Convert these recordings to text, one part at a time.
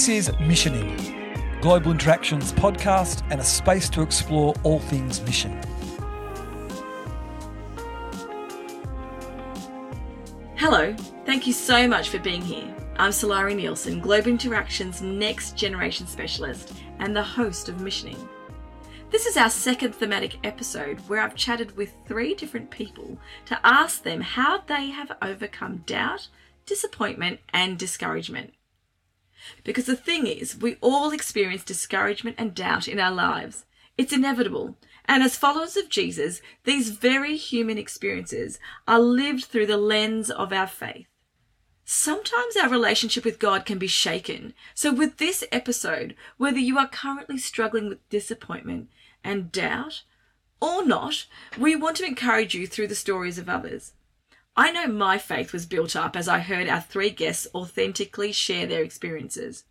This is Missioning, Global Interaction's podcast and a space to explore all things mission. Hello, thank you so much for being here. I'm Solari Nielsen, Global Interaction's Next Generation Specialist and the host of Missioning. This is our second thematic episode where I've chatted with three different people to ask them how they have overcome doubt, disappointment, and discouragement. Because the thing is, we all experience discouragement and doubt in our lives. It's inevitable. And as followers of Jesus, these very human experiences are lived through the lens of our faith. Sometimes our relationship with God can be shaken. So, with this episode, whether you are currently struggling with disappointment and doubt or not, we want to encourage you through the stories of others. I know my faith was built up as I heard our three guests authentically share their experiences.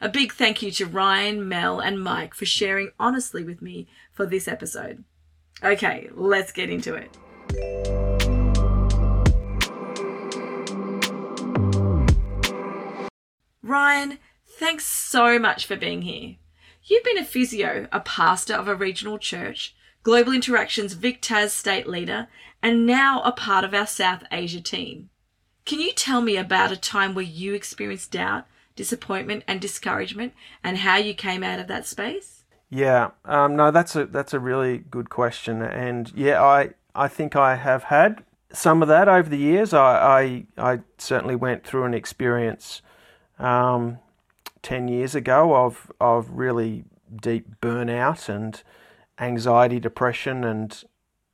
A big thank you to Ryan, Mel, and Mike for sharing honestly with me for this episode. Okay, let's get into it. Ryan, thanks so much for being here. You've been a physio, a pastor of a regional church, Global Interaction's VicTAS state leader, and now a part of our South Asia team. Can you tell me about a time where you experienced doubt, disappointment, and discouragement, and how you came out of that space? Yeah, um, no, that's a that's a really good question, and yeah, I I think I have had some of that over the years. I I, I certainly went through an experience um, ten years ago of of really deep burnout and anxiety, depression, and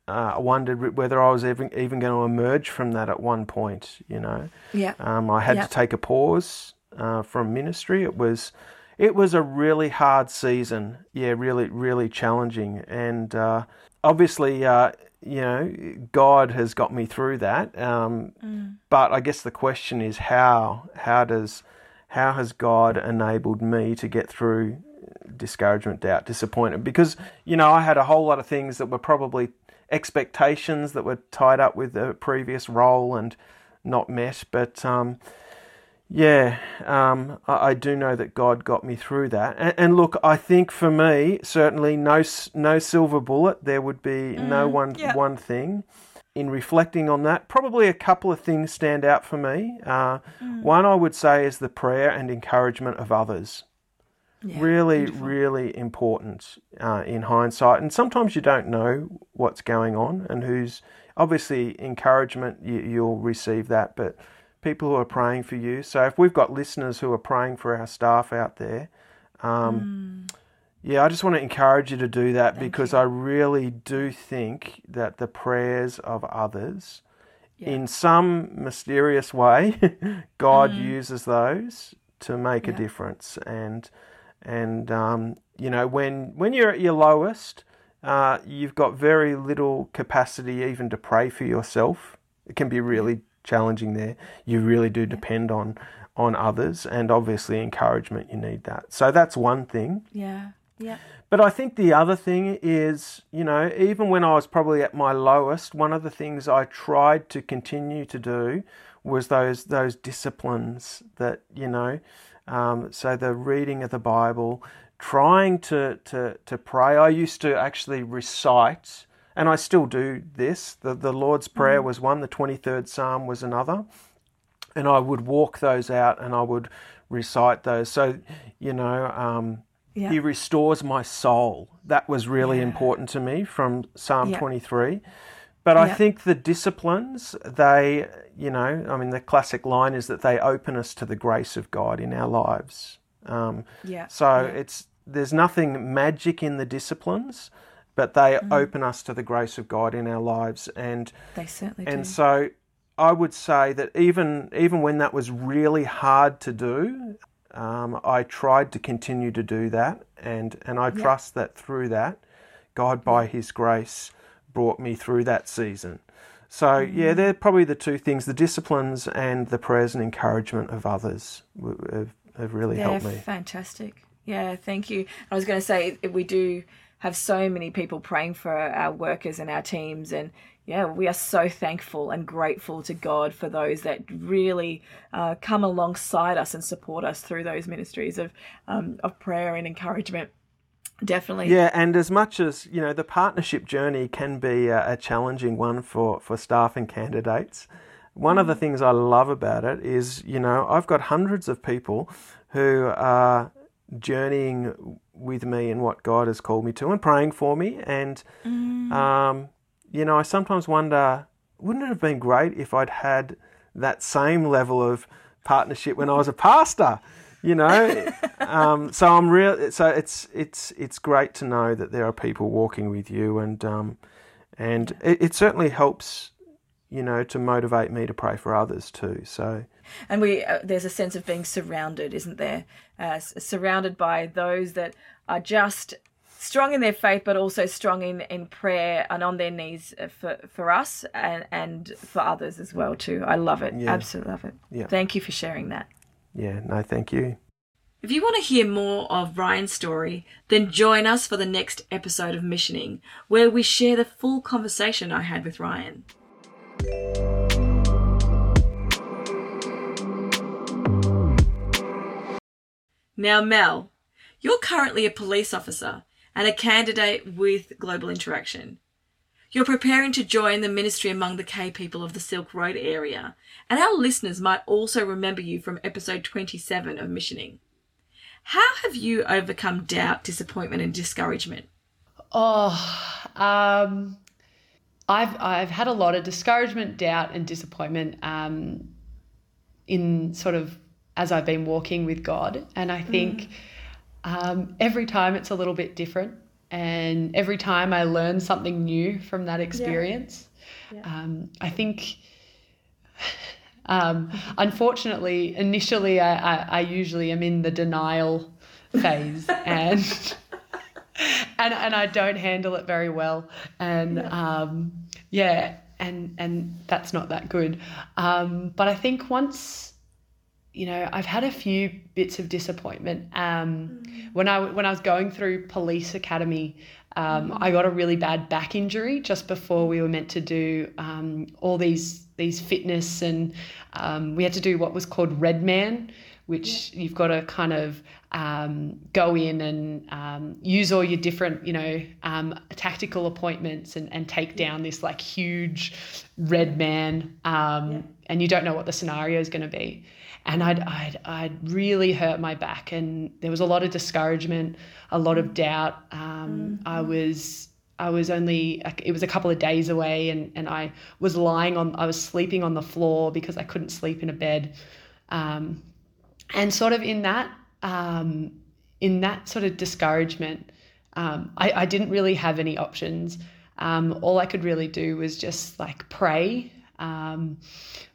uh, I wondered whether I was even even going to emerge from that at one point. You know, yeah. Um, I had to take a pause uh, from ministry. It was it was a really hard season. Yeah, really really challenging, and uh, obviously. Uh, you know, God has got me through that. Um, mm. But I guess the question is how? How does how has God enabled me to get through discouragement, doubt, disappointment? Because, you know, I had a whole lot of things that were probably expectations that were tied up with a previous role and not met. But, um, yeah, um, I, I, do know that God got me through that. And, and, look, I think for me, certainly no no silver bullet. There would be mm, no one yeah. one thing in reflecting on that, probably a couple of things stand out for me. Uh, mm. One I would say is the prayer and encouragement of others. Yeah, really, beautiful. really important uh, in hindsight. And sometimes you don't know what's going on and who's obviously encouragement, you, will receive that, but people who are praying for you. So if we've got listeners who are praying for our staff out there, um, mm yeah, I just want to encourage you to do that Thank because you. I really do think that the prayers of others, yeah. in some mysterious way, God mm. uses those to make yeah. a difference. And and um, you know when when you're at your lowest, uh, you've got very little capacity even to pray for yourself. It can be really challenging there. You really do depend on on others, and obviously encouragement. You need that. So that's one thing. Yeah. Yeah. But I think the other thing is, you know, even when I was probably at my lowest, one of the things I tried to continue to do was those those disciplines that you know, um, so the reading of the Bible, trying to to to pray. I used to actually recite, and I still do this. The the Lord's Prayer mm. was one. The twenty third Psalm was another, and I would walk those out and I would recite those. So, you know. Um, yeah. He restores my soul. That was really yeah. important to me from Psalm yeah. 23. But I think the disciplines, they, you know, I mean, the classic line is that they open us to the grace of God in our lives. Um, yeah. So it's there's nothing magic in the disciplines, but they mm. open us to the grace of God in our lives, and they certainly do and do. so I would say that even even when that was really hard to do, um, I tried to continue to do that, and, and I trust that through that, God, by His grace, brought me through that season. So, yeah, they're probably the two things the disciplines and the prayers and encouragement of others have, have really they're helped me. Yeah, fantastic. Yeah, thank you. I was going to say, we do have so many people praying for our workers and our teams. And yeah, we are so thankful and grateful to God for those that really uh, come alongside us and support us through those ministries of, um, of prayer and encouragement. Definitely. Yeah, and as much as, you know, the partnership journey can be a, a challenging one for, for staff and candidates. One of the mm. things I love about it is, you know, I've got hundreds of people who are journeying with me in what God has called me to and praying for me. And, mm. um, you know, I sometimes wonder, wouldn't it have been great if I'd had that same level of partnership when I was a pastor? You know, um, so I'm real. So it's it's it's great to know that there are people walking with you, and um, and it, it certainly helps, you know, to motivate me to pray for others too. So and we uh, there's a sense of being surrounded, isn't there? Uh, surrounded by those that are just strong in their faith, but also strong in, in prayer and on their knees uh, for, for us and, and for others as well too. I love it. Yeah. Absolutely love it. Yeah. Thank you for sharing that. Yeah, no, thank you. If you want to hear more of Ryan's story, then join us for the next episode of Missioning, where we share the full conversation I had with Ryan. Now, Mel, you're currently a police officer and a candidate with Global Interaction. You're preparing to join the ministry among the K people of the Silk Road area, and our listeners might also remember you from episode 27 of Missioning. How have you overcome doubt, disappointment, and discouragement? Oh, um, I've I've had a lot of discouragement, doubt, and disappointment um, in sort of as I've been walking with God. And I think mm. um, every time it's a little bit different. And every time I learn something new from that experience. Yeah. Yeah. Um, I think, um, unfortunately, initially I, I, I, usually am in the denial phase and. and and I don't handle it very well, and yeah, um, yeah and and that's not that good. Um, but I think once you know, I've had a few bits of disappointment. Um, mm. When I when I was going through police academy, um, mm. I got a really bad back injury just before we were meant to do um, all these these fitness and um, we had to do what was called Red Man, which yeah. you've got to kind of um, go in and um, use all your different, you know, um, tactical appointments and, and take down this like huge red man. Um, yeah. And you don't know what the scenario is going to be and I'd, I'd, I'd really hurt my back and there was a lot of discouragement a lot of doubt. Um, mm-hmm. i was i was only it was a couple of days away and, and i was lying on i was sleeping on the floor because i couldn't sleep in a bed. Um, and sort of in that um, in that sort of discouragement um, I, I didn't really have any options. Um, all i could really do was just like pray. Um,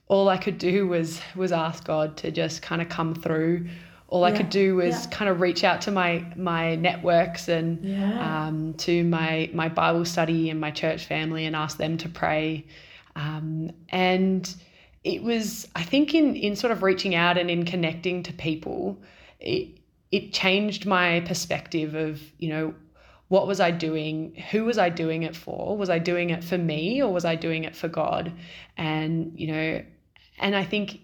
all I could do was was ask God to just kind of come through. All yeah. I could do was yeah. kind of reach out to my my networks and yeah. um, to my my Bible study and my church family and ask them to pray. Um, and it was, I think, in in sort of reaching out and in connecting to people, it it changed my perspective of you know what was I doing? Who was I doing it for? Was I doing it for me or was I doing it for God? And, you know, and I think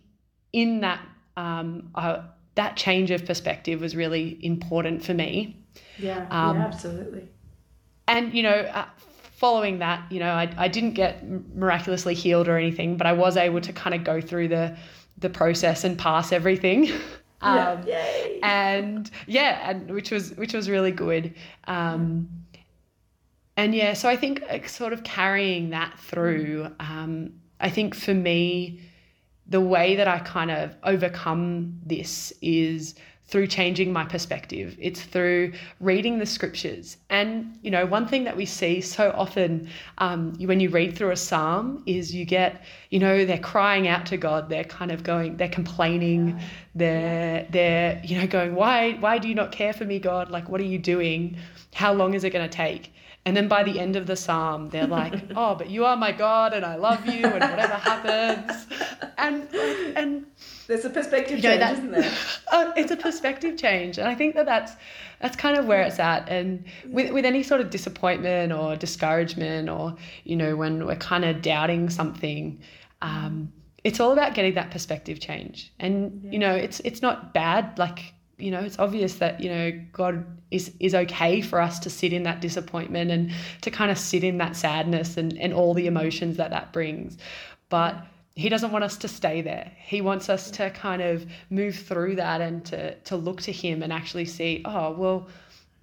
in that um, uh, that change of perspective was really important for me. Yeah, um, yeah absolutely. And you know, uh, following that, you know, I, I didn't get miraculously healed or anything, but I was able to kind of go through the the process and pass everything. um, yeah, yay. And yeah, and which was which was really good. Um, and yeah, so I think uh, sort of carrying that through. Um, I think for me, the way that I kind of overcome this is through changing my perspective. It's through reading the scriptures. And, you know, one thing that we see so often um, when you read through a psalm is you get, you know, they're crying out to God. They're kind of going, they're complaining. They're, they're, you know, going, why, why do you not care for me, God? Like, what are you doing? How long is it going to take? And then by the end of the psalm, they're like, "Oh, but you are my God, and I love you, and whatever happens." And and There's a perspective change, that, isn't there? uh, it's a perspective change, and I think that that's that's kind of where it's at. And with with any sort of disappointment or discouragement, or you know, when we're kind of doubting something, um, it's all about getting that perspective change. And yeah. you know, it's it's not bad. Like you know, it's obvious that you know God is is okay for us to sit in that disappointment and to kind of sit in that sadness and and all the emotions that that brings, but he doesn't want us to stay there. He wants us to kind of move through that and to to look to him and actually see, oh well,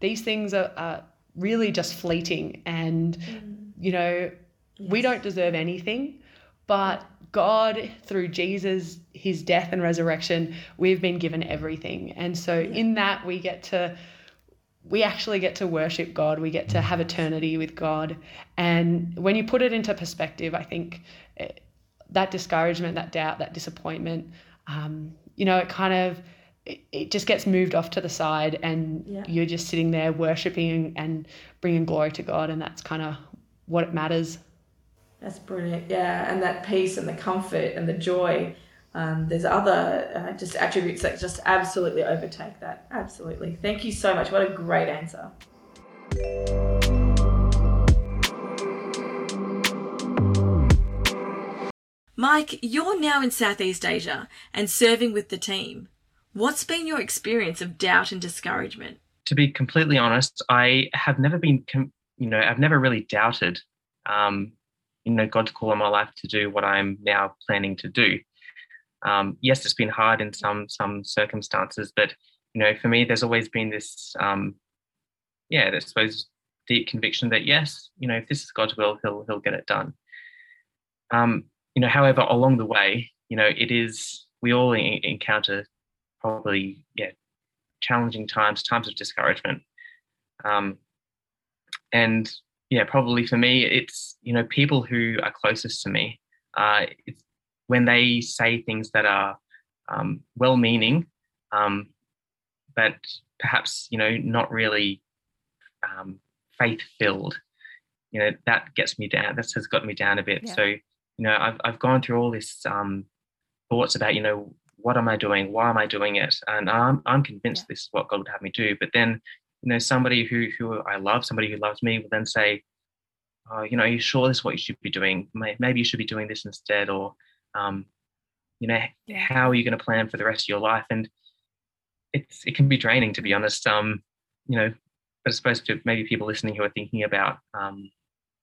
these things are, are really just fleeting, and mm. you know, yes. we don't deserve anything, but God, through Jesus, his death and resurrection, we've been given everything. And so yeah. in that, we get to, we actually get to worship God. We get to have eternity with God. And when you put it into perspective, I think eh, that discouragement, that doubt, that disappointment, um, you know, it kind of, it, it just gets moved off to the side and yeah. you're just sitting there worshiping and bringing glory to God. And that's kind of what it matters. That's brilliant. Yeah, and that peace and the comfort and the joy. Um, there's other uh, just attributes that just absolutely overtake that. Absolutely. Thank you so much. What a great answer. Mike, you're now in Southeast Asia and serving with the team. What's been your experience of doubt and discouragement? To be completely honest, I have never been, you know, I've never really doubted um, you know God's call in my life to do what I'm now planning to do. Um, yes, it's been hard in some some circumstances, but you know, for me, there's always been this, um, yeah, I suppose deep conviction that yes, you know, if this is God's will, He'll He'll get it done. Um, you know, however, along the way, you know, it is we all encounter probably yeah challenging times, times of discouragement, um, and yeah, probably for me, it's you know people who are closest to me. Uh, it's when they say things that are um, well-meaning, um, but perhaps you know not really um, faith-filled. You know that gets me down. That has got me down a bit. Yeah. So you know I've I've gone through all this um, thoughts about you know what am I doing? Why am I doing it? And I'm I'm convinced yeah. this is what God would have me do. But then you know somebody who who I love, somebody who loves me, will then say, oh, you know, are you sure this is what you should be doing? Maybe you should be doing this instead, or um, you know, yeah. how are you going to plan for the rest of your life? And it's it can be draining, to be honest. Um, you know, but I suppose to maybe people listening who are thinking about, um,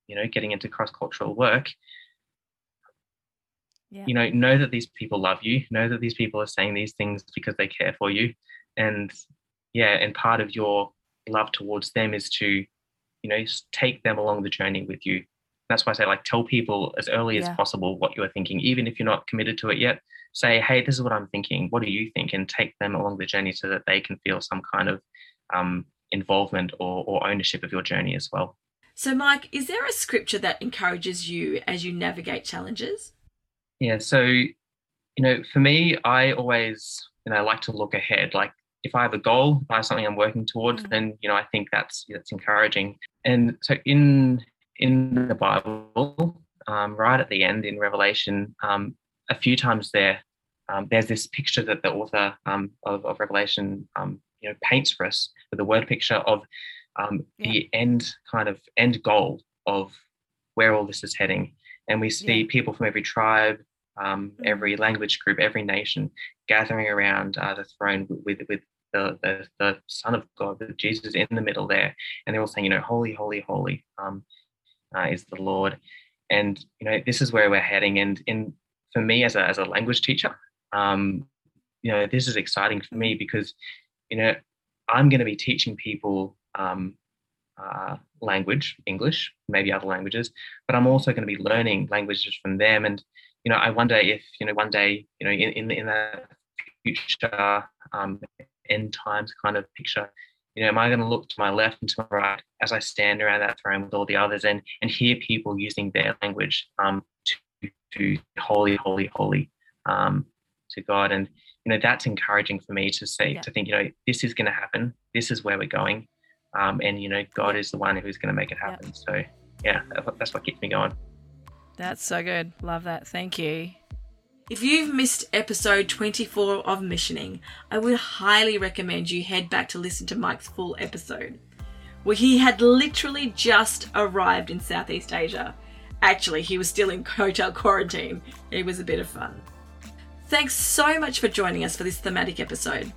you know, getting into cross cultural work. Yeah. You know, know that these people love you. Know that these people are saying these things because they care for you, and yeah, and part of your love towards them is to, you know, take them along the journey with you. That's why I say, like, tell people as early yeah. as possible what you are thinking, even if you're not committed to it yet. Say, hey, this is what I'm thinking. What do you think? And take them along the journey so that they can feel some kind of um, involvement or, or ownership of your journey as well. So, Mike, is there a scripture that encourages you as you navigate challenges? Yeah. So, you know, for me, I always, you know, like to look ahead. Like if I have a goal, if I have something I'm working towards, mm. then you know I think that's that's encouraging. And so in in the Bible, um, right at the end in Revelation, um, a few times there, um, there's this picture that the author um, of, of, Revelation um, you know paints for us with a word picture of um, yeah. the end kind of end goal of where all this is heading. And we see yeah. people from every tribe, um, mm. every language group, every nation gathering around uh, the throne with, with the, the, the Son of God, Jesus in the middle there, and they're all saying, you know, holy, holy, holy um, uh, is the Lord, and you know, this is where we're heading. And in for me as a as a language teacher, um, you know, this is exciting for me because, you know, I'm going to be teaching people um, uh, language, English, maybe other languages, but I'm also going to be learning languages from them. And you know, I wonder if you know one day, you know, in in, in that future, um, end times kind of picture. You know, am I going to look to my left and to my right as I stand around that throne with all the others and and hear people using their language um, to to holy, holy, holy um, to God? And you know, that's encouraging for me to say yeah. to think, you know, this is going to happen. This is where we're going, um, and you know, God is the one who's going to make it happen. Yeah. So yeah, that's what keeps me going. That's so good. Love that. Thank you. If you've missed episode 24 of Missioning, I would highly recommend you head back to listen to Mike's full episode, where he had literally just arrived in Southeast Asia. Actually, he was still in hotel quarantine. It was a bit of fun. Thanks so much for joining us for this thematic episode.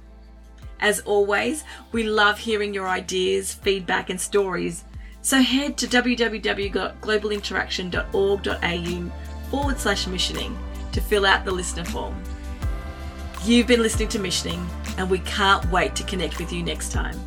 As always, we love hearing your ideas, feedback, and stories. So head to www.globalinteraction.org.au forward slash missioning to fill out the listener form. You've been listening to Missioning, and we can't wait to connect with you next time.